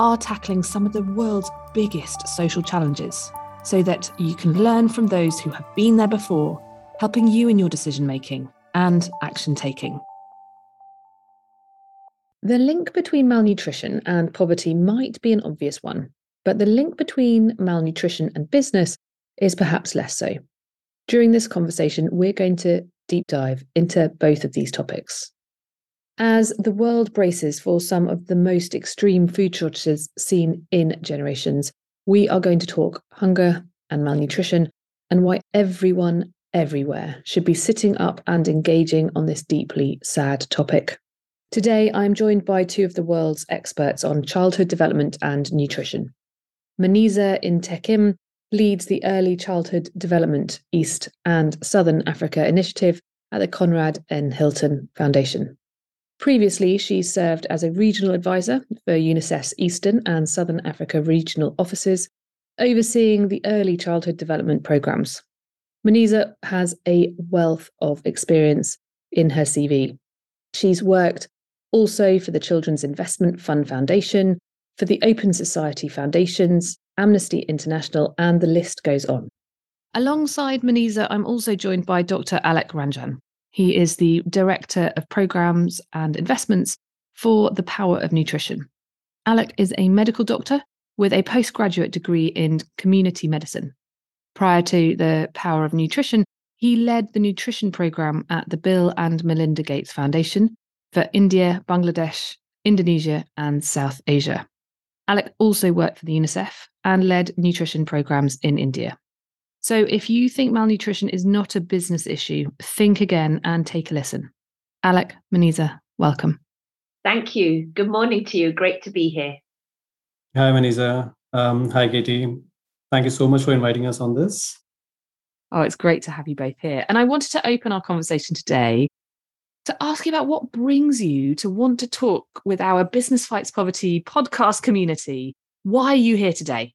are tackling some of the world's biggest social challenges so that you can learn from those who have been there before, helping you in your decision making and action taking. The link between malnutrition and poverty might be an obvious one, but the link between malnutrition and business is perhaps less so. During this conversation, we're going to deep dive into both of these topics. As the world braces for some of the most extreme food shortages seen in generations, we are going to talk hunger and malnutrition and why everyone everywhere should be sitting up and engaging on this deeply sad topic. Today, I'm joined by two of the world's experts on childhood development and nutrition. Maniza Ntekim leads the Early Childhood Development East and Southern Africa Initiative at the Conrad N. Hilton Foundation. Previously, she served as a regional advisor for UNICEF's Eastern and Southern Africa regional offices, overseeing the early childhood development programs. Maniza has a wealth of experience in her CV. She's worked also for the Children's Investment Fund Foundation, for the Open Society Foundations, Amnesty International, and the list goes on. Alongside Maniza, I'm also joined by Dr. Alec Ranjan. He is the Director of Programs and Investments for the Power of Nutrition. Alec is a medical doctor with a postgraduate degree in community medicine. Prior to the Power of Nutrition, he led the nutrition program at the Bill and Melinda Gates Foundation for India, Bangladesh, Indonesia, and South Asia. Alec also worked for the UNICEF and led nutrition programs in India. So if you think malnutrition is not a business issue, think again and take a listen. Alec, Maniza, welcome. Thank you. Good morning to you. Great to be here. Hi, Maniza. Um, hi, Katie. Thank you so much for inviting us on this. Oh, it's great to have you both here. And I wanted to open our conversation today to ask you about what brings you to want to talk with our Business Fights Poverty podcast community. Why are you here today?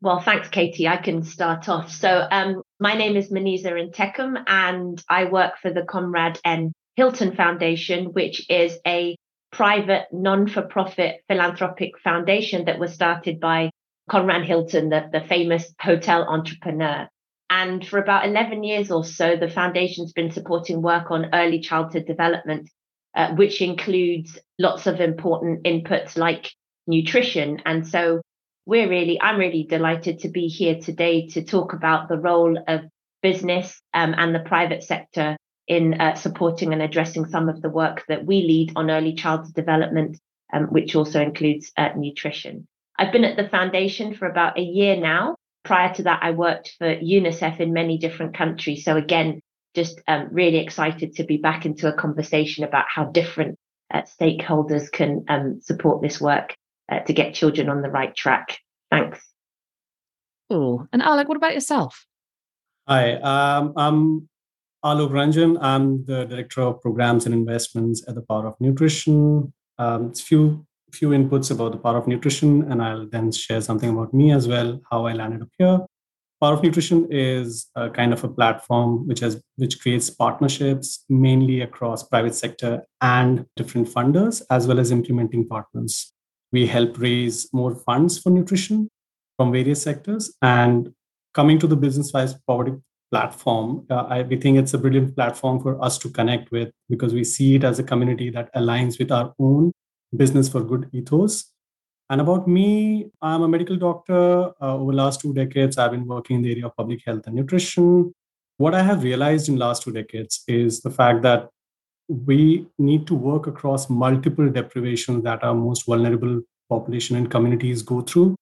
Well, thanks, Katie. I can start off. So, um, my name is Maniza Ntekim, and I work for the Conrad N. Hilton Foundation, which is a private, non for profit philanthropic foundation that was started by Conrad Hilton, the, the famous hotel entrepreneur. And for about 11 years or so, the foundation's been supporting work on early childhood development, uh, which includes lots of important inputs like nutrition. And so we're really, I'm really delighted to be here today to talk about the role of business um, and the private sector in uh, supporting and addressing some of the work that we lead on early childhood development, um, which also includes uh, nutrition. I've been at the foundation for about a year now. Prior to that, I worked for UNICEF in many different countries. So, again, just um, really excited to be back into a conversation about how different uh, stakeholders can um, support this work uh, to get children on the right track. Thanks. Cool. And Alec, what about yourself? Hi, um, I'm Alok Ranjan. I'm the Director of Programs and Investments at the Power of Nutrition. Um, it's few few inputs about the Power of Nutrition, and I'll then share something about me as well, how I landed up here. Power of Nutrition is a kind of a platform which has which creates partnerships mainly across private sector and different funders, as well as implementing partners. We help raise more funds for nutrition from various sectors. And coming to the business Fights Poverty platform, uh, I, we think it's a brilliant platform for us to connect with because we see it as a community that aligns with our own business for good ethos. And about me, I'm a medical doctor. Uh, over the last two decades, I've been working in the area of public health and nutrition. What I have realized in last two decades is the fact that we need to work across multiple deprivations that our most vulnerable population and communities go through.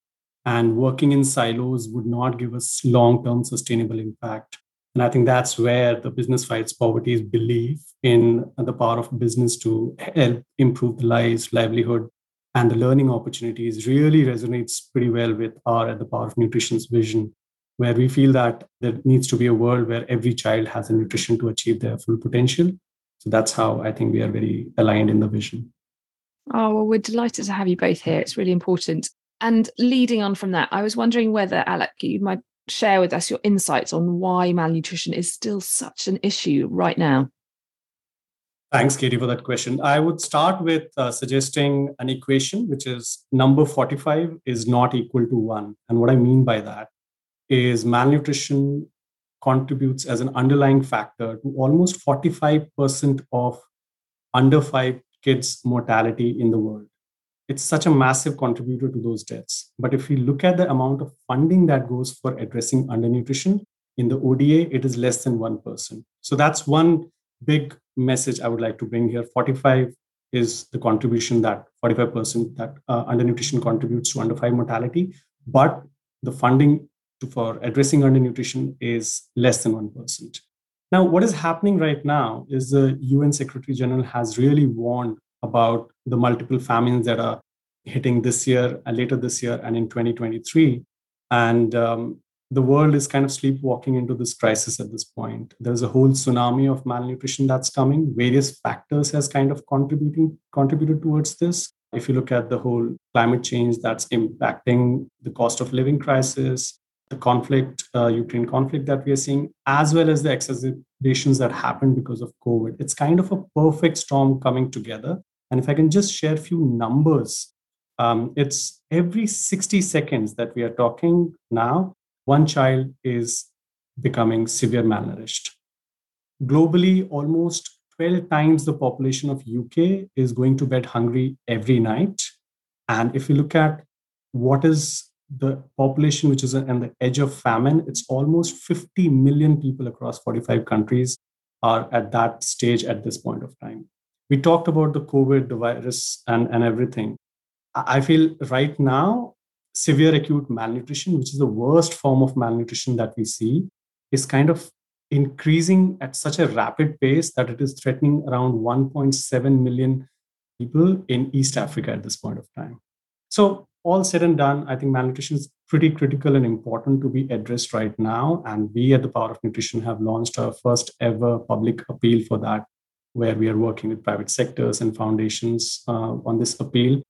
And working in silos would not give us long term sustainable impact. And I think that's where the Business Fights Poverty's belief in the power of business to help improve the lives, livelihood, and the learning opportunities really resonates pretty well with our at the power of nutrition's vision where we feel that there needs to be a world where every child has a nutrition to achieve their full potential so that's how i think we are very aligned in the vision oh well we're delighted to have you both here it's really important and leading on from that i was wondering whether alec you might share with us your insights on why malnutrition is still such an issue right now Thanks, Katie, for that question. I would start with uh, suggesting an equation, which is number 45 is not equal to one. And what I mean by that is malnutrition contributes as an underlying factor to almost 45% of under five kids' mortality in the world. It's such a massive contributor to those deaths. But if we look at the amount of funding that goes for addressing undernutrition in the ODA, it is less than 1%. So that's one big message I would like to bring here. 45 is the contribution that 45% that uh, undernutrition contributes to under five mortality, but the funding for addressing undernutrition is less than 1%. Now, what is happening right now is the UN Secretary General has really warned about the multiple famines that are hitting this year and later this year and in 2023. And um, the world is kind of sleepwalking into this crisis at this point. There's a whole tsunami of malnutrition that's coming. Various factors has kind of contributing contributed towards this. If you look at the whole climate change that's impacting the cost of living crisis, the conflict, uh, Ukraine conflict that we are seeing, as well as the exacerbations that happened because of COVID, it's kind of a perfect storm coming together. And if I can just share a few numbers, um, it's every 60 seconds that we are talking now, one child is becoming severe malnourished. Globally, almost 12 times the population of UK is going to bed hungry every night. And if you look at what is the population which is on the edge of famine, it's almost 50 million people across 45 countries are at that stage at this point of time. We talked about the COVID, the virus, and, and everything. I feel right now severe acute malnutrition, which is the worst form of malnutrition that we see, is kind of increasing at such a rapid pace that it is threatening around 1.7 million people in East Africa at this point of time. So, all said and done, I think malnutrition is pretty critical and important to be addressed right now. And we at the Power of Nutrition have launched our first ever public appeal for that, where we are working with private sectors and foundations uh, on this appeal,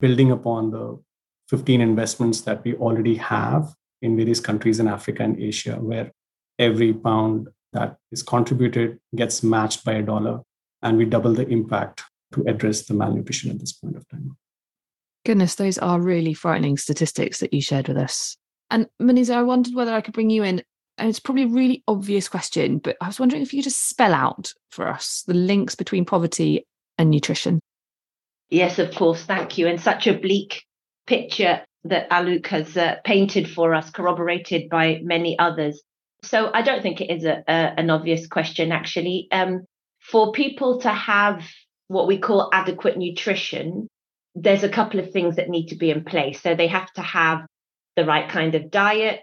building upon the 15 investments that we already have in various countries in Africa and Asia, where every pound that is contributed gets matched by a dollar, and we double the impact to address the malnutrition at this point of time. Goodness, those are really frightening statistics that you shared with us. And Maniza, I wondered whether I could bring you in. And it's probably a really obvious question, but I was wondering if you could just spell out for us the links between poverty and nutrition. Yes, of course. Thank you. And such a bleak picture that Alok has uh, painted for us, corroborated by many others. So I don't think it is a, a an obvious question, actually. Um, for people to have what we call adequate nutrition, there's a couple of things that need to be in place. So they have to have the right kind of diet.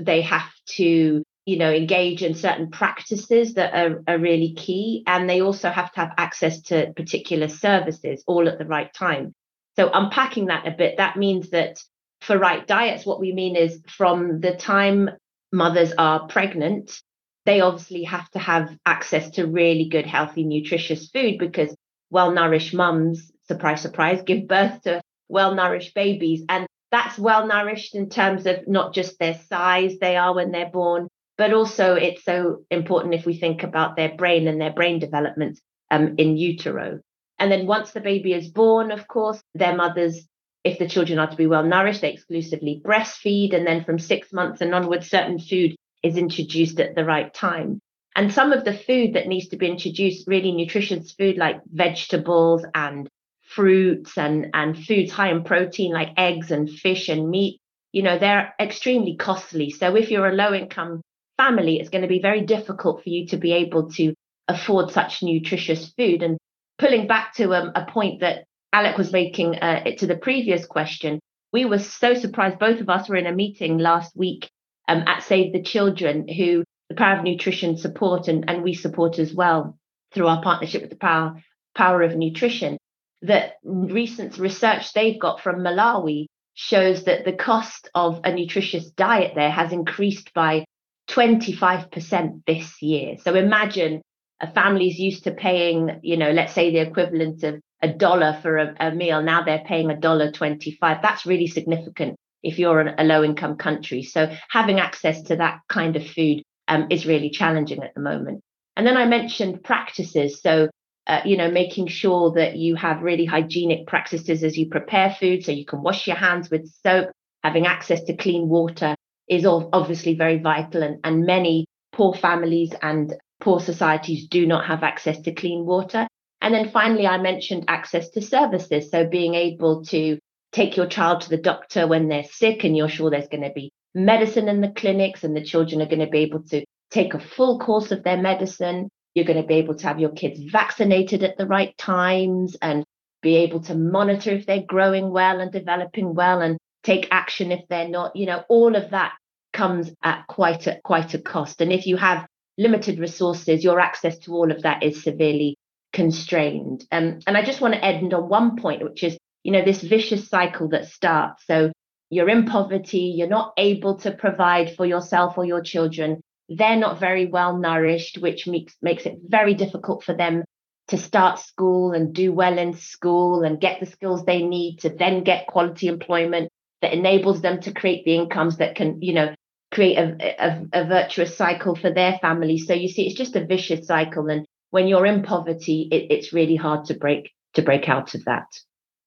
They have to, you know, engage in certain practices that are, are really key. And they also have to have access to particular services all at the right time. So, unpacking that a bit, that means that for right diets, what we mean is from the time mothers are pregnant, they obviously have to have access to really good, healthy, nutritious food because well nourished mums, surprise, surprise, give birth to well nourished babies. And that's well nourished in terms of not just their size they are when they're born, but also it's so important if we think about their brain and their brain development um, in utero. And then once the baby is born, of course, their mothers, if the children are to be well nourished, they exclusively breastfeed. And then from six months and onwards, certain food is introduced at the right time. And some of the food that needs to be introduced, really nutritious food like vegetables and fruits and, and foods high in protein like eggs and fish and meat, you know, they're extremely costly. So if you're a low income family, it's going to be very difficult for you to be able to afford such nutritious food. And pulling back to um, a point that Alec was making uh, to the previous question, we were so surprised. Both of us were in a meeting last week um, at Save the Children, who the Power of Nutrition support, and, and we support as well through our partnership with the Power Power of Nutrition. That recent research they've got from Malawi shows that the cost of a nutritious diet there has increased by 25% this year. So imagine a family's used to paying, you know, let's say the equivalent of a dollar for a, a meal. Now they're paying a dollar 25. That's really significant if you're a low income country. So having access to that kind of food um, is really challenging at the moment. And then I mentioned practices. So, uh, you know, making sure that you have really hygienic practices as you prepare food so you can wash your hands with soap, having access to clean water is obviously very vital. And, and many poor families and poor societies do not have access to clean water. And then finally, I mentioned access to services. So being able to take your child to the doctor when they're sick and you're sure there's going to be medicine in the clinics and the children are going to be able to take a full course of their medicine. You're going to be able to have your kids vaccinated at the right times and be able to monitor if they're growing well and developing well and take action if they're not. You know, all of that comes at quite a quite a cost. And if you have limited resources, your access to all of that is severely constrained. Um, and I just want to end on one point, which is, you know, this vicious cycle that starts. So you're in poverty, you're not able to provide for yourself or your children. They're not very well nourished, which makes makes it very difficult for them to start school and do well in school and get the skills they need to then get quality employment that enables them to create the incomes that can, you know, create a, a, a virtuous cycle for their family. So you see, it's just a vicious cycle. And when you're in poverty, it, it's really hard to break to break out of that.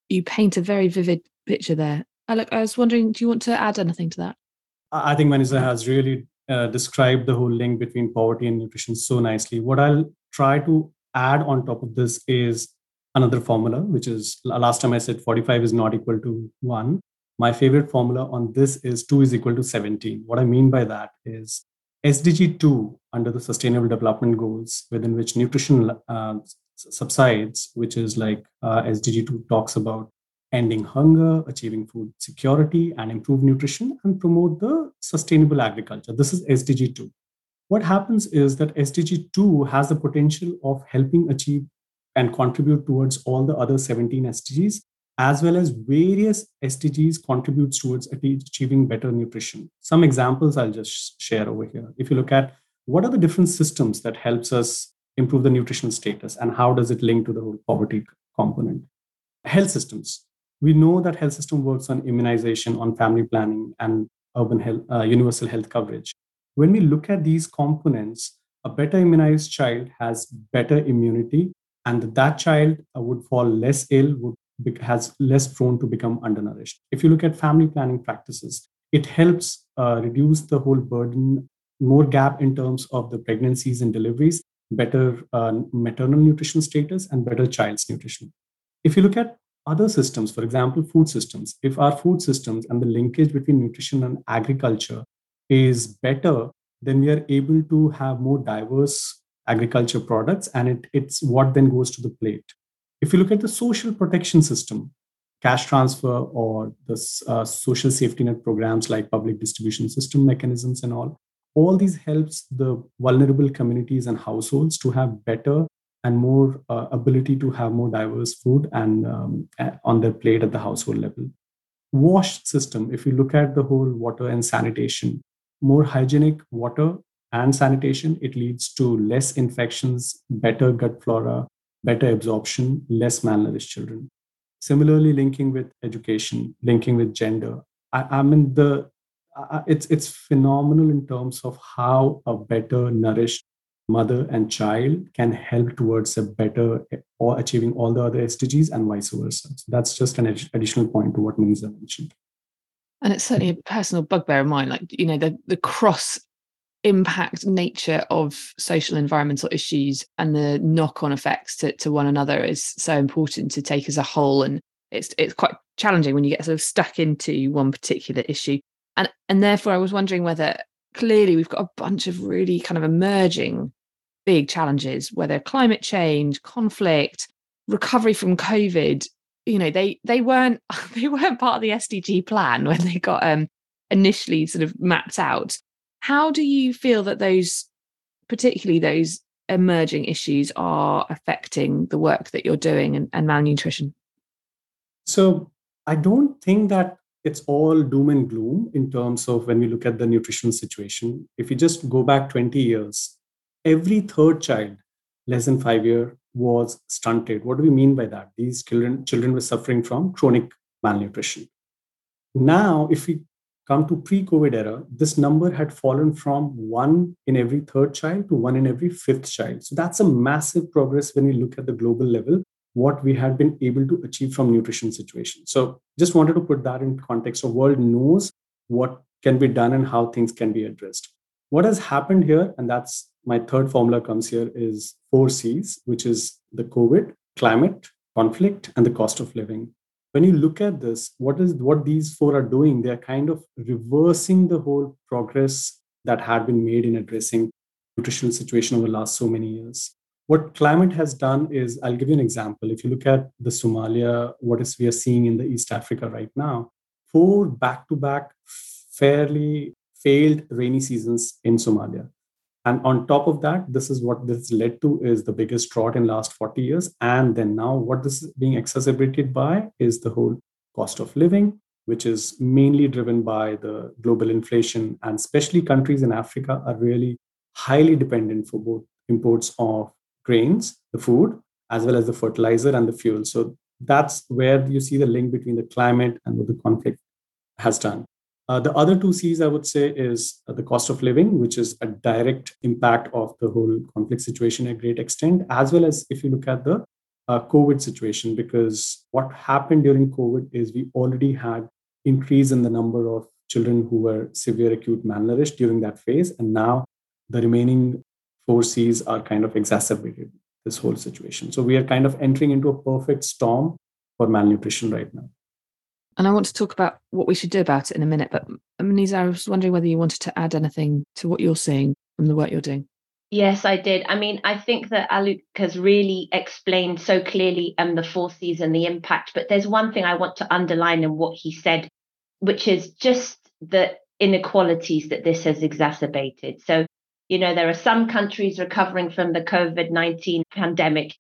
You paint a very vivid picture there. Alok, I was wondering, do you want to add anything to that? I think Maniza has really uh, described the whole link between poverty and nutrition so nicely. What I'll try to add on top of this is another formula, which is last time I said 45 is not equal to 1. My favorite formula on this is 2 is equal to 17. What I mean by that is SDG 2 under the Sustainable Development Goals, within which nutrition uh, subsides, which is like uh, SDG 2 talks about ending hunger, achieving food security, and improve nutrition and promote the sustainable agriculture. This is SDG 2. What happens is that SDG 2 has the potential of helping achieve and contribute towards all the other 17 SDGs as well as various SDGs contributes towards achieving better nutrition. Some examples I'll just share over here. If you look at what are the different systems that helps us improve the nutritional status and how does it link to the whole poverty component? Health systems. We know that health system works on immunization, on family planning, and urban health, uh, universal health coverage. When we look at these components, a better immunized child has better immunity, and that child uh, would fall less ill, would has less prone to become undernourished. If you look at family planning practices, it helps uh, reduce the whole burden, more gap in terms of the pregnancies and deliveries, better uh, maternal nutrition status, and better child's nutrition. If you look at other systems, for example, food systems, if our food systems and the linkage between nutrition and agriculture is better, then we are able to have more diverse agriculture products, and it, it's what then goes to the plate. If you look at the social protection system, cash transfer or the uh, social safety net programs like public distribution system mechanisms and all, all these helps the vulnerable communities and households to have better and more uh, ability to have more diverse food and um, on their plate at the household level wash system if you look at the whole water and sanitation more hygienic water and sanitation it leads to less infections better gut flora better absorption, less malnourished children. Similarly, linking with education, linking with gender. I, I mean, the uh, it's it's phenomenal in terms of how a better nourished mother and child can help towards a better or achieving all the other SDGs and vice versa. So that's just an additional point to what Maniza mentioned. And it's certainly a personal bugbear of mine, like you know the the cross impact nature of social environmental issues and the knock-on effects to, to one another is so important to take as a whole and it's it's quite challenging when you get sort of stuck into one particular issue and and therefore i was wondering whether clearly we've got a bunch of really kind of emerging big challenges whether climate change conflict recovery from covid you know they they weren't they weren't part of the sdg plan when they got um initially sort of mapped out how do you feel that those, particularly those emerging issues, are affecting the work that you're doing and, and malnutrition? So I don't think that it's all doom and gloom in terms of when we look at the nutrition situation. If you just go back 20 years, every third child less than five year was stunted. What do we mean by that? These children, children were suffering from chronic malnutrition. Now, if we come to pre-COVID era, this number had fallen from one in every third child to one in every fifth child. So that's a massive progress when we look at the global level, what we had been able to achieve from nutrition situation. So just wanted to put that in context. So world knows what can be done and how things can be addressed. What has happened here, and that's my third formula comes here, is four C's, which is the COVID, climate, conflict, and the cost of living when you look at this, what is what these four are doing? They are kind of reversing the whole progress that had been made in addressing nutritional situation over the last so many years. What climate has done is, I'll give you an example. If you look at the Somalia, what is we are seeing in the East Africa right now, four back-to-back fairly failed rainy seasons in Somalia. And on top of that this is what this led to is the biggest drought in last 40 years. And then now what this is being exacerbated by is the whole cost of living which is mainly driven by the global inflation. And especially countries in africa are really highly dependent for both imports of grains the food as well as the fertilizer and the fuel. So that's where you see the link between the climate and what the conflict has done. Uh, the other two C's, I would say, is uh, the cost of living, which is a direct impact of the whole conflict situation a great extent, as well as if you look at the uh, COVID situation, because what happened during COVID is we already had increase in the number of children who were severe acute malnourished during that phase, and now the remaining four C's are kind of exacerbated this whole situation. So we are kind of entering into a perfect storm for malnutrition right now. And I want to talk about what we should do about it in a minute. But Maniza, I was wondering whether you wanted to add anything to what you're seeing from the work you're doing. Yes, I did. I mean, I think that Alok has really explained so clearly um, the four C's and the impact. But there's one thing I want to underline in what he said, which is just the inequalities that this has exacerbated. So, you know, there are some countries recovering from the COVID 19 pandemic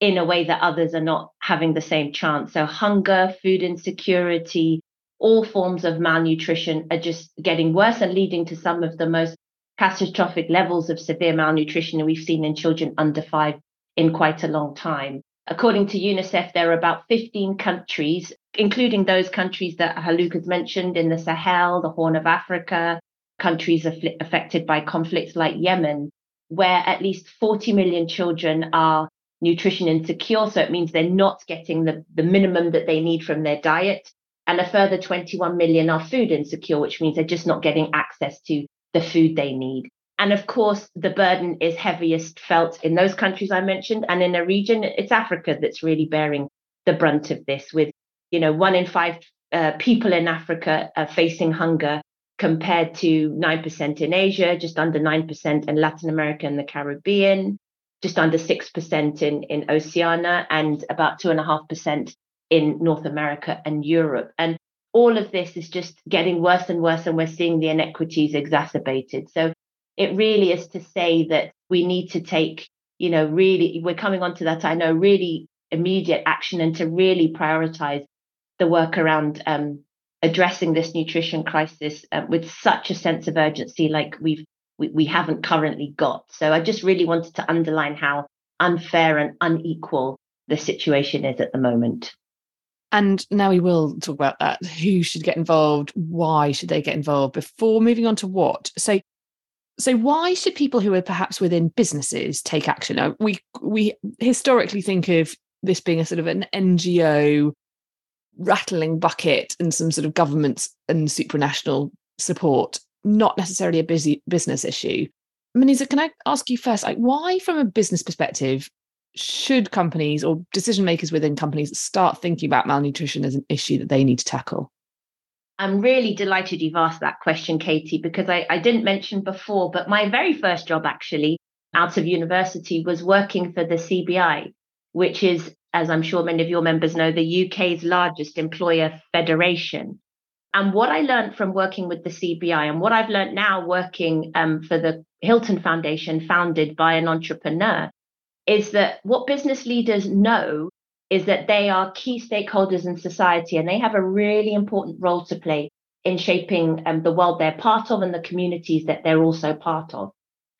in a way that others are not having the same chance. So, hunger, food insecurity, all forms of malnutrition are just getting worse and leading to some of the most catastrophic levels of severe malnutrition we've seen in children under five in quite a long time. According to UNICEF, there are about 15 countries, including those countries that Alok has mentioned in the Sahel, the Horn of Africa, countries affected by conflicts like Yemen, where at least 40 million children are nutrition insecure. So it means they're not getting the, the minimum that they need from their diet. And a further 21 million are food insecure, which means they're just not getting access to the food they need. And of course, the burden is heaviest felt in those countries I mentioned. And in a region, it's Africa that's really bearing the brunt of this, with, you know, one in five uh, people in Africa facing hunger compared to 9% in Asia, just under 9% in Latin America and the Caribbean just under 6% in, in Oceania and about 2.5% in North America and Europe. And all of this is just getting worse and worse, and we're seeing the inequities exacerbated. So it really is to say that we need to take, you know, really, we're coming on to that, I know, really immediate action and to really prioritize the work around um, addressing this nutrition crisis uh, with such a sense of urgency, like we've we, we haven't currently got. So I just really wanted to underline how unfair and unequal the situation is at the moment. And now we will talk about that. Who should get involved? Why should they get involved? Before moving on to what? So, so why should people who are perhaps within businesses take action? We we historically think of this being a sort of an NGO rattling bucket and some sort of government and supranational support not necessarily a busy business issue. Maniza, can I ask you first, like, why, from a business perspective, should companies or decision makers within companies start thinking about malnutrition as an issue that they need to tackle? I'm really delighted you've asked that question, Katie, because I, I didn't mention before, but my very first job actually out of university was working for the CBI, which is, as I'm sure many of your members know, the UK's largest employer federation. And what I learned from working with the CBI and what I've learned now working um, for the Hilton Foundation, founded by an entrepreneur, is that what business leaders know is that they are key stakeholders in society and they have a really important role to play in shaping um, the world they're part of and the communities that they're also part of.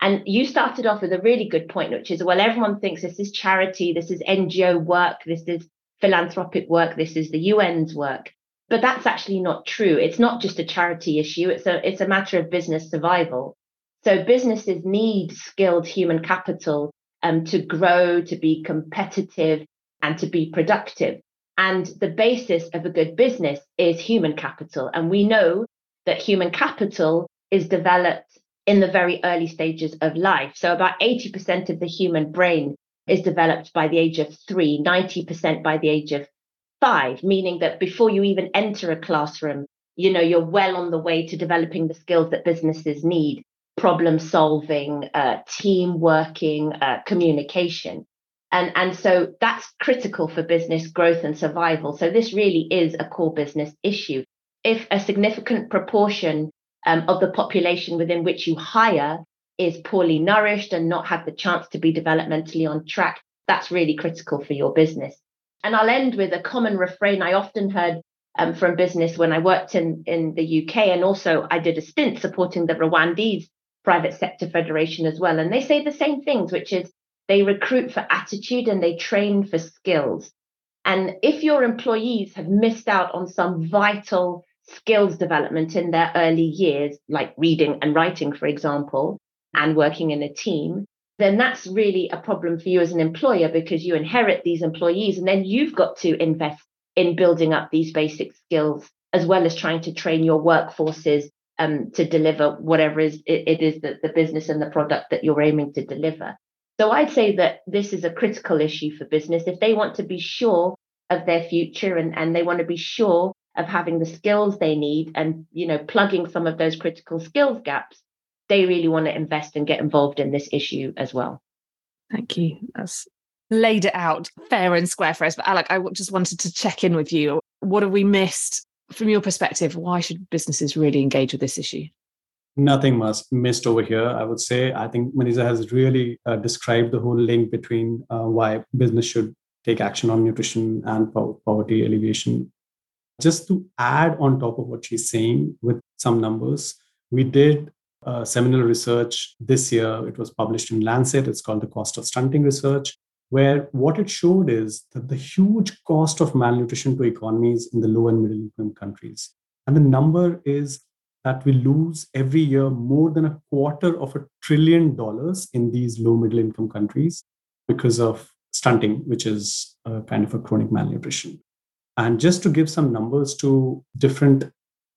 And you started off with a really good point, which is well, everyone thinks this is charity, this is NGO work, this is philanthropic work, this is the UN's work. But that's actually not true. It's not just a charity issue, it's a, it's a matter of business survival. So businesses need skilled human capital um, to grow, to be competitive, and to be productive. And the basis of a good business is human capital. And we know that human capital is developed in the very early stages of life. So about 80% of the human brain is developed by the age of three, 90% by the age of five, meaning that before you even enter a classroom, you know, you're well on the way to developing the skills that businesses need problem solving, uh, team working, uh, communication. And, and so that's critical for business growth and survival. So this really is a core business issue. If a significant proportion um, of the population within which you hire is poorly nourished and not have the chance to be developmentally on track, that's really critical for your business. And I'll end with a common refrain I often heard um, from business when I worked in, in the UK. And also, I did a stint supporting the Rwandese private sector federation as well. And they say the same things, which is they recruit for attitude and they train for skills. And if your employees have missed out on some vital skills development in their early years, like reading and writing, for example, and working in a team, then that's really a problem for you as an employer because you inherit these employees and then you've got to invest in building up these basic skills as well as trying to train your workforces um, to deliver whatever is it, it is that the business and the product that you're aiming to deliver. So I'd say that this is a critical issue for business. If they want to be sure of their future and, and they want to be sure of having the skills they need and you know plugging some of those critical skills gaps, they really want to invest and get involved in this issue as well. Thank you. That's laid it out fair and square for us. But Alec, I just wanted to check in with you. What have we missed from your perspective? Why should businesses really engage with this issue? nothing must missed over here i would say i think Maniza has really uh, described the whole link between uh, why business should take action on nutrition and poverty alleviation just to add on top of what she's saying with some numbers we did uh, seminal research this year. It was published in lancet. It's called the cost of stunting research where what it showed is that the huge cost of malnutrition to economies in the low and middle income countries. And the number is that we lose every year more than a quarter of a trillion dollars in these low middle income countries because of stunting, which is a kind of a chronic malnutrition. And just to give some numbers to different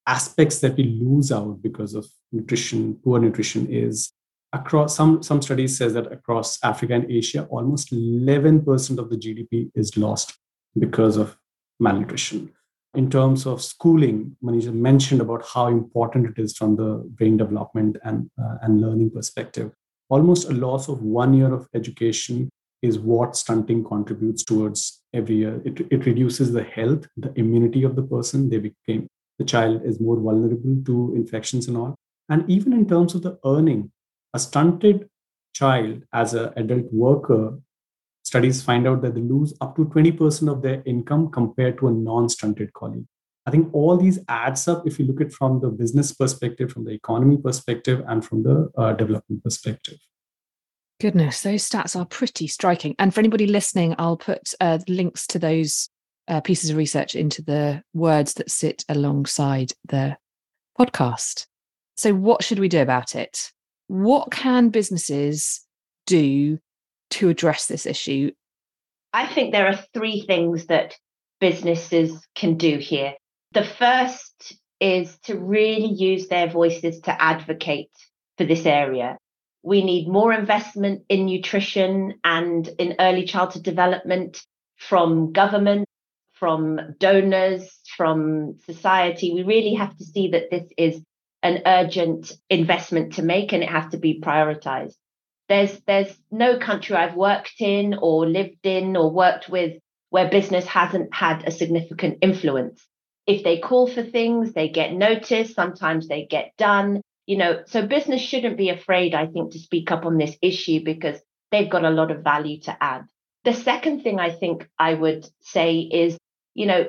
aspects that we lose out because of nutrition, poor nutrition is across some some studies says that across Africa and Asia, almost 11% of the GDP is lost because of malnutrition in terms of schooling, Manisha mentioned about how important it is from the brain development and, uh, and learning perspective. Almost a loss of one year of education is what stunting contributes towards every year. It, it reduces the health, the immunity of the person. They became the child is more vulnerable to infections and all. And even in terms of the earning, a stunted child as an adult worker studies find out that they lose up to 20% of their income compared to a non-stunted colleague. I think all these adds up if you look at from the business perspective, from the economy perspective, and from the uh, development perspective. Goodness, those stats are pretty striking. And for anybody listening, I'll put uh, links to those uh, pieces of research into the words that sit alongside the podcast. So, what should we do about it? What can businesses do to address this issue? I think there are three things that businesses can do here. The first is to really use their voices to advocate for this area. We need more investment in nutrition and in early childhood development from government, from donors, from society. We really have to see that this is an urgent investment to make and it has to be prioritized there's there's no country I've worked in or lived in or worked with where business hasn't had a significant influence. If they call for things, they get noticed, sometimes they get done. You know, so business shouldn't be afraid, I think, to speak up on this issue because they've got a lot of value to add. The second thing I think I would say is, you know,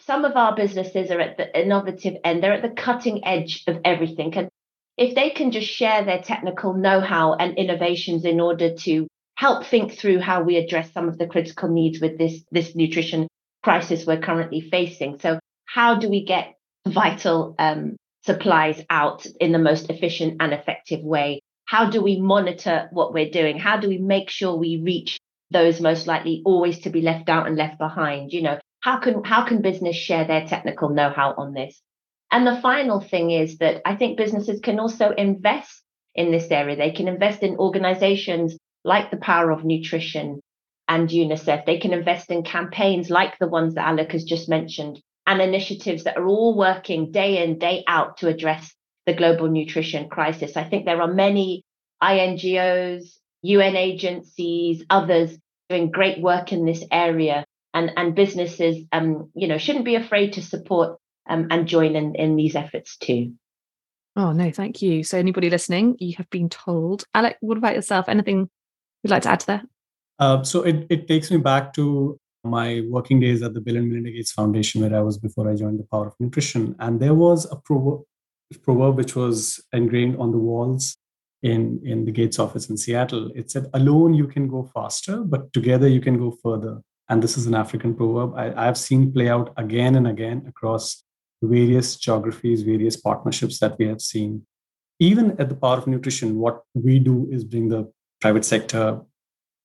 some of our businesses are at the innovative end, they're at the cutting edge of everything. And if they can just share their technical know how and innovations in order to help think through how we address some of the critical needs with this, this nutrition crisis we're currently facing. So, how do we get vital um, supplies out in the most efficient and effective way? How do we monitor what we're doing? How do we make sure we reach those most likely always to be left out and left behind? You know how can how can business share their technical know-how on this? And the final thing is that i think businesses can also invest in this area. They can invest in organizations like the power of nutrition and unicef. They can invest in campaigns like the ones that Alec has just mentioned and initiatives that are all working day in day out to address the global nutrition crisis i think there are many ingos UN agencies, others doing great work in this area, and and businesses, um, you know, shouldn't be afraid to support um, and join in in these efforts too. Oh no, thank you. So anybody listening, you have been told. Alec, what about yourself? Anything you'd like to add to that? Uh, so it, it takes me back to my working days at the Bill and Melinda Gates Foundation, where I was before I joined the Power of Nutrition. And there was a proverb, proverb which was ingrained on the walls in, in the Gates office in Seattle. It said, alone you can go faster, but together you can go further. And this is an African proverb I, I've seen play out again and again across various geographies, various partnerships that we have seen. Even at the Power of Nutrition, what we do is bring the private sector,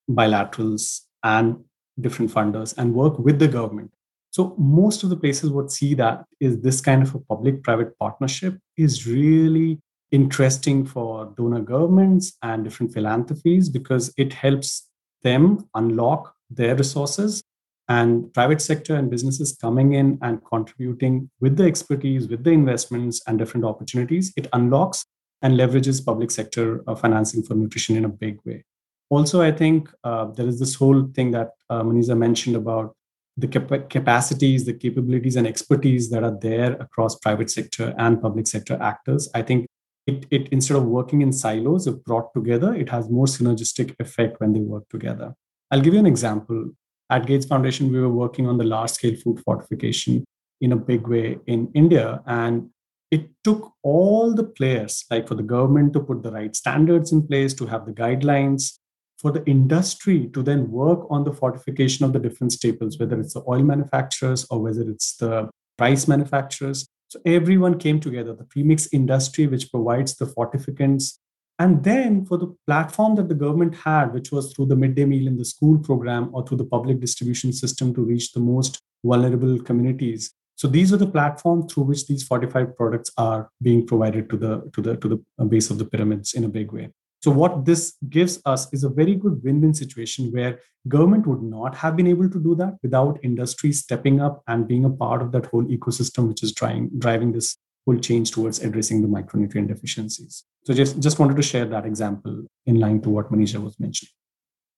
bilaterals, and different funders and work with the government. So most of the places would see that is this kind of a public-private partnership is really interesting for donor governments and different philanthropies because it helps them unlock their resources and private sector and businesses coming in and contributing with the expertise with the investments and different opportunities it unlocks and leverages public sector uh, financing for nutrition in a big way also i think uh, there is this whole thing that uh, Maniza mentioned about the cap- capacities the capabilities and expertise that are there across private sector and public sector actors. I think it, it instead of working in silos if brought together it has more synergistic effect when they work together. I'll give you an example. At gates foundation we were working on the large scale food fortification in a big way in india and it took all the players like for the government to put the right standards in place to have the guidelines for the industry to then work on the fortification of the different staples whether it's the oil manufacturers or whether it's the rice manufacturers so everyone came together, the premix industry, which provides the fortificants. And then for the platform that the government had, which was through the midday meal in the school program or through the public distribution system to reach the most vulnerable communities. So these are the platforms through which these fortified products are being provided to the to the to the base of the pyramids in a big way. So what this gives us is a very good win-win situation where government would not have been able to do that without industry stepping up and being a part of that whole ecosystem, which is trying driving this whole change towards addressing the micronutrient deficiencies. So just, just wanted to share that example in line to what Manisha was mentioning.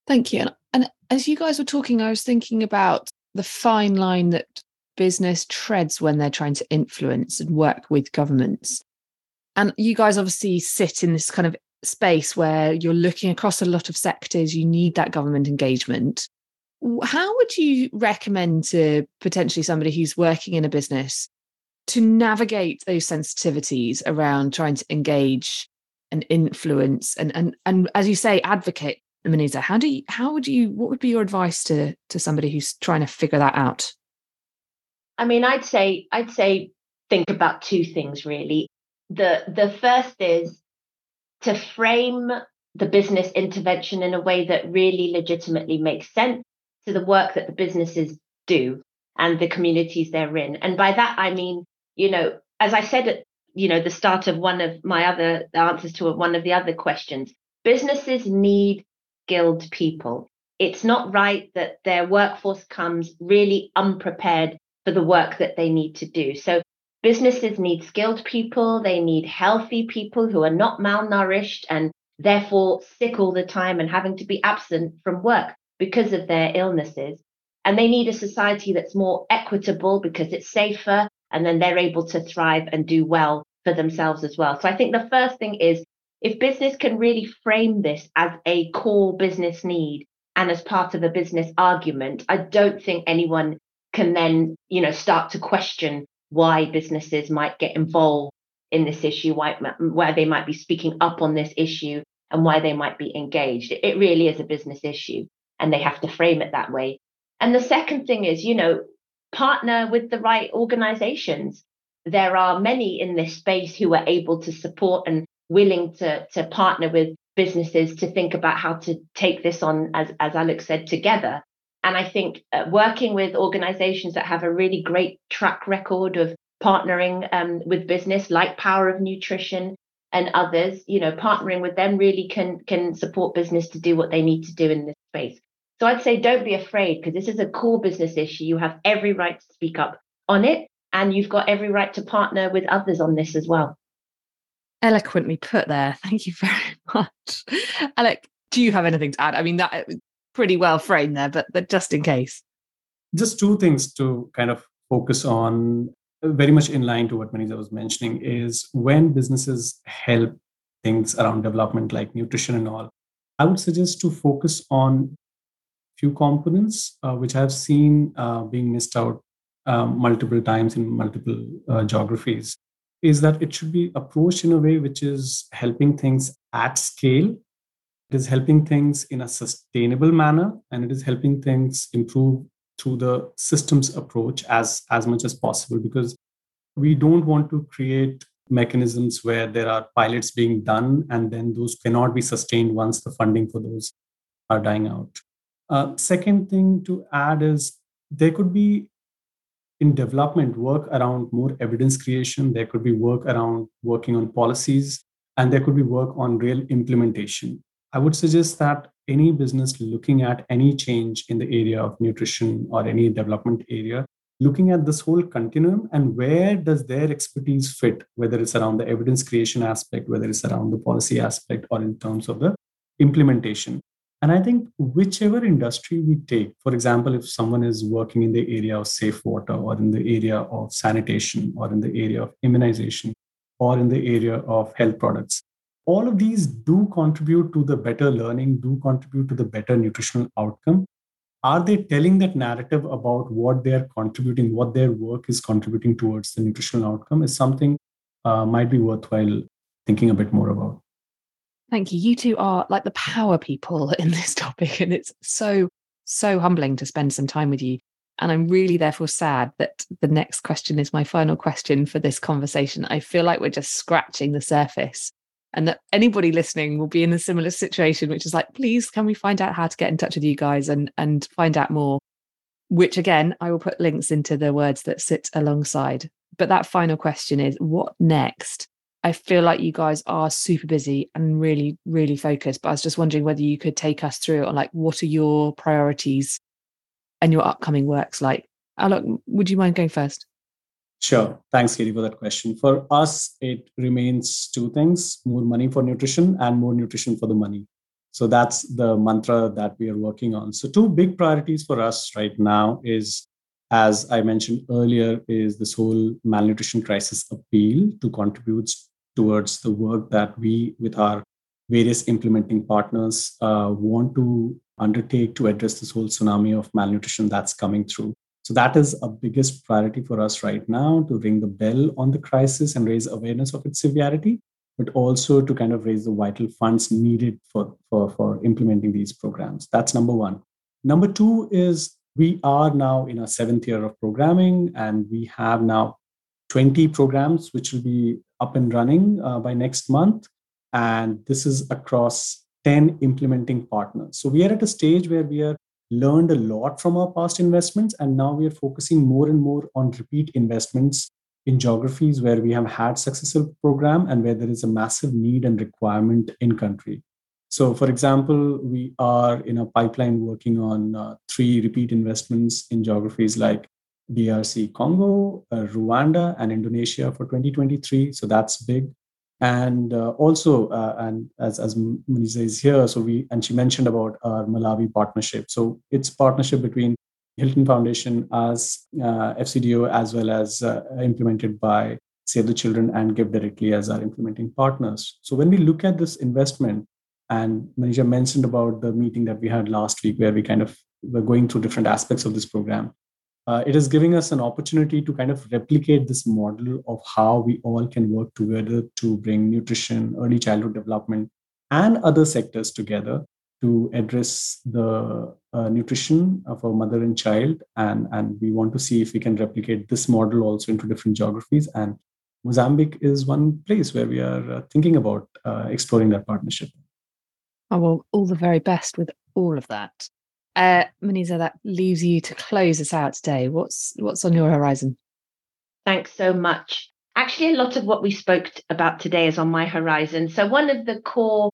Thank you. And, and as you guys were talking, I was thinking about the fine line that business treads when they're trying to influence and work with governments. And you guys obviously sit in this kind of space where you're looking across a lot of sectors, you need that government engagement. How would you recommend to potentially somebody who's working in a business to navigate those sensitivities around trying to engage and influence and and and as you say, advocate Maniza, how do you how would you what would be your advice to to somebody who's trying to figure that out? I mean, I'd say I'd say think about two things really. The the first is to frame the business intervention in a way that really legitimately makes sense to the work that the businesses do and the communities they're in. And by that, I mean, you know, as I said at, you know, the start of one of my other answers to one of the other questions, businesses need skilled people. It's not right that their workforce comes really unprepared for the work that they need to do. So Businesses need skilled people, they need healthy people who are not malnourished and therefore sick all the time and having to be absent from work because of their illnesses. And they need a society that's more equitable because it's safer and then they're able to thrive and do well for themselves as well. So I think the first thing is if business can really frame this as a core business need and as part of a business argument, I don't think anyone can then, you know, start to question why businesses might get involved in this issue, why, why they might be speaking up on this issue, and why they might be engaged. It really is a business issue, and they have to frame it that way. And the second thing is, you know, partner with the right organizations. There are many in this space who are able to support and willing to, to partner with businesses to think about how to take this on, as, as Alex said, together. And I think uh, working with organizations that have a really great track record of partnering um, with business, like Power of Nutrition and others, you know, partnering with them really can can support business to do what they need to do in this space. So I'd say don't be afraid because this is a core business issue. You have every right to speak up on it, and you've got every right to partner with others on this as well. Eloquently put there. Thank you very much. Alok, do you have anything to add? I mean, that pretty well framed there, but, but just in case. Just two things to kind of focus on, very much in line to what Maniza was mentioning, is when businesses help things around development like nutrition and all, I would suggest to focus on few components uh, which I've seen uh, being missed out um, multiple times in multiple uh, geographies is that it should be approached in a way which is helping things at scale it is helping things in a sustainable manner and it is helping things improve through the systems approach as as much as possible because we don't want to create mechanisms where there are pilots being done and then those cannot be sustained once the funding for those are dying out. Uh, second thing to add is there could be in development work around more evidence creation. There could be work around working on policies and there could be work on real implementation I would suggest that any business looking at any change in the area of nutrition or any development area, looking at this whole continuum and where does their expertise fit, whether it's around the evidence creation aspect, whether it's around the policy aspect, or in terms of the implementation. And I think whichever industry we take, for example, if someone is working in the area of safe water or in the area of sanitation or in the area of immunization or in the area of health products, all of these do contribute to the better learning, do contribute to the better nutritional outcome. Are they telling that narrative about what they're contributing, what their work is contributing towards the nutritional outcome is something uh, might be worthwhile thinking a bit more about. Thank you. You two are like the power people in this topic, and it's so, so humbling to spend some time with you. And I'm really therefore sad that the next question is my final question for this conversation. I feel like we're just scratching the surface and that anybody listening will be in a similar situation which is like please can we find out how to get in touch with you guys and and find out more? Which again i will put links into the words that sit alongside. But that final question is what next? I feel like you guys are super busy and really really focused but i was just wondering whether you could take us through on like what are your priorities and your upcoming works like? Alok, would you mind going first Sure. Thanks, Katie, for that question. For us, it remains two things more money for nutrition and more nutrition for the money. So that's the mantra that we are working on. So, two big priorities for us right now is, as I mentioned earlier, is this whole malnutrition crisis appeal to contribute towards the work that we, with our various implementing partners, uh, want to undertake to address this whole tsunami of malnutrition that's coming through. So that is a biggest priority for us right now to ring the bell on the crisis and raise awareness of its severity, but also to kind of raise the vital funds needed for, for, for implementing these programs. That's number one. Number two is we are now in our seventh year of programming, and we have now 20 programs which will be up and running uh, by next month. And this is across 10 implementing partners. So we are at a stage where we are learned a lot from our past investments, and now we are focusing more and more on repeat investments in geographies where we have had successful program and where there is a massive need and requirement in country. So, for example, we are in a pipeline working on uh, three repeat investments in geographies like DRC Congo, uh, Rwanda, and Indonesia for 2023. So that's big and uh, also uh, and as as Maniza is here so we and she mentioned about our Malawi partnership so it's partnership between Hilton Foundation as uh, FCDO as well as uh, implemented by Save the Children and Give Directly as our implementing partners so when we look at this investment And Maniza mentioned about the meeting that we had last week, where we kind of were going through different aspects of this program. Uh, it is giving us an opportunity to kind of replicate this model of how we all can work together to bring nutrition, early childhood development, and other sectors together to address the uh, nutrition of a mother and child. And, and we want to see if we can replicate this model also into different geographies. And Mozambique is one place where we are uh, thinking about uh, exploring that partnership. Oh, well, all the very best with all of that. Uh, Maniza, that leaves you to close us out today. What's what's on your horizon? Thanks so much. Actually, a lot of what we spoke about today is on my horizon. So one of the core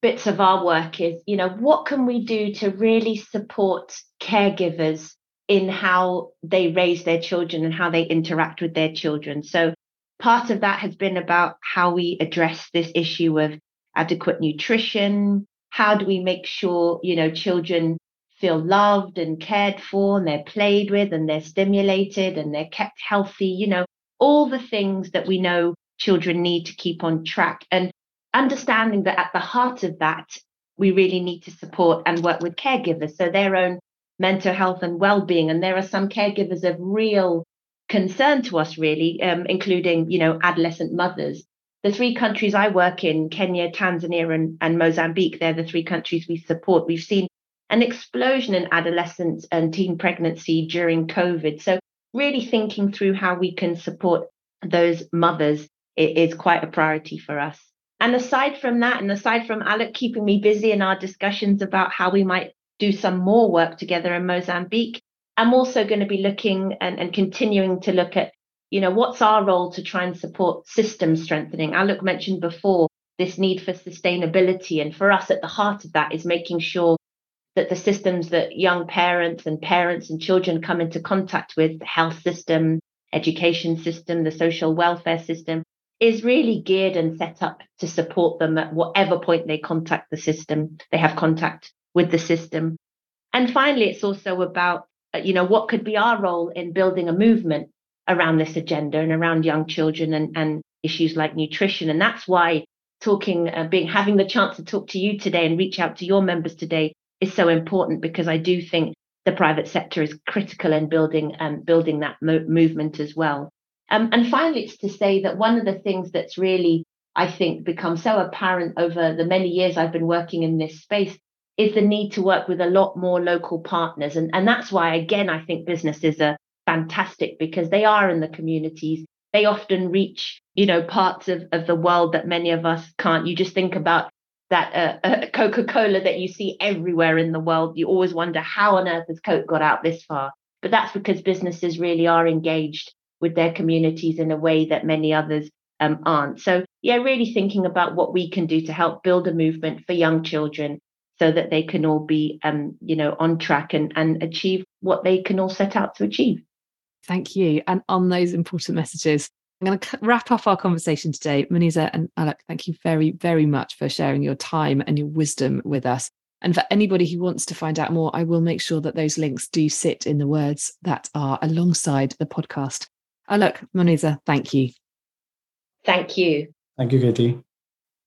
bits of our work is, you know, what can we do to really support caregivers in how they raise their children and how they interact with their children. So part of that has been about how we address this issue of adequate nutrition. How do we make sure, you know, children feel loved and cared for and they're played with and they're stimulated and they're kept healthy, you know, all the things that we know children need to keep on track. And understanding that at the heart of that, we really need to support and work with caregivers. So their own mental health and well-being. And there are some caregivers of real concern to us, really, um, including, you know, adolescent mothers. The three countries I work in, Kenya, Tanzania, and, and Mozambique, they're the three countries we support. We've seen an explosion in adolescent and teen pregnancy during COVID. So really thinking through how we can support those mothers is quite a priority for us. And aside from that, and aside from Alok keeping me busy in our discussions about how we might do some more work together in Mozambique, I'm also going to be looking and, and continuing to look at, you know, what's our role to try and support system strengthening. Alok mentioned before this need for sustainability. And for us, at the heart of that is making sure that the systems that young parents and parents and children come into contact with, the health system, education system, the social welfare system, is really geared and set up to support them at whatever point they contact the system, they have contact with the system. And finally, it's also about, uh, you know, what could be our role in building a movement around this agenda and around young children and, and issues like nutrition. And that's why talking, uh, being having the chance to talk to you today and reach out to your members today is so important because I do think the private sector is critical in building um, building that mo- movement as well. Um, and finally, it's to say that one of the things that's really, I think, become so apparent over the many years I've been working in this space is the need to work with a lot more local partners. And, and that's why, again, I think businesses are fantastic because they are in the communities. They often reach, you know, parts of, of the world that many of us can't. You just think about that uh, uh, Coca-Cola that you see everywhere in the world. You always wonder how on earth has Coke got out this far? But that's because businesses really are engaged with their communities in a way that many others um, aren't. So, yeah, really thinking about what we can do to help build a movement for young children so that they can all be, um, you know, on track and, and achieve what they can all set out to achieve. Thank you. And on those important messages, I'm going to wrap up our conversation today. Maniza and Alok, thank you very, very much for sharing your time and your wisdom with us. And for anybody who wants to find out more, I will make sure that those links do sit in the words that are alongside the podcast. Alok, Maniza, thank you. Thank you. Thank you, Katie.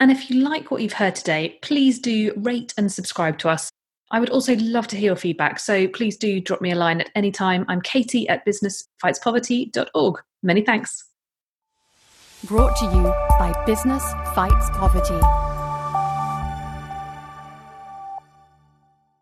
And if you like what you've heard today, please do rate and subscribe to us. I would also love to hear your feedback, so please do drop me a line at any time. I'm Katie at businessfightspoverty.org. Many thanks. Brought to you by Business Fights Poverty.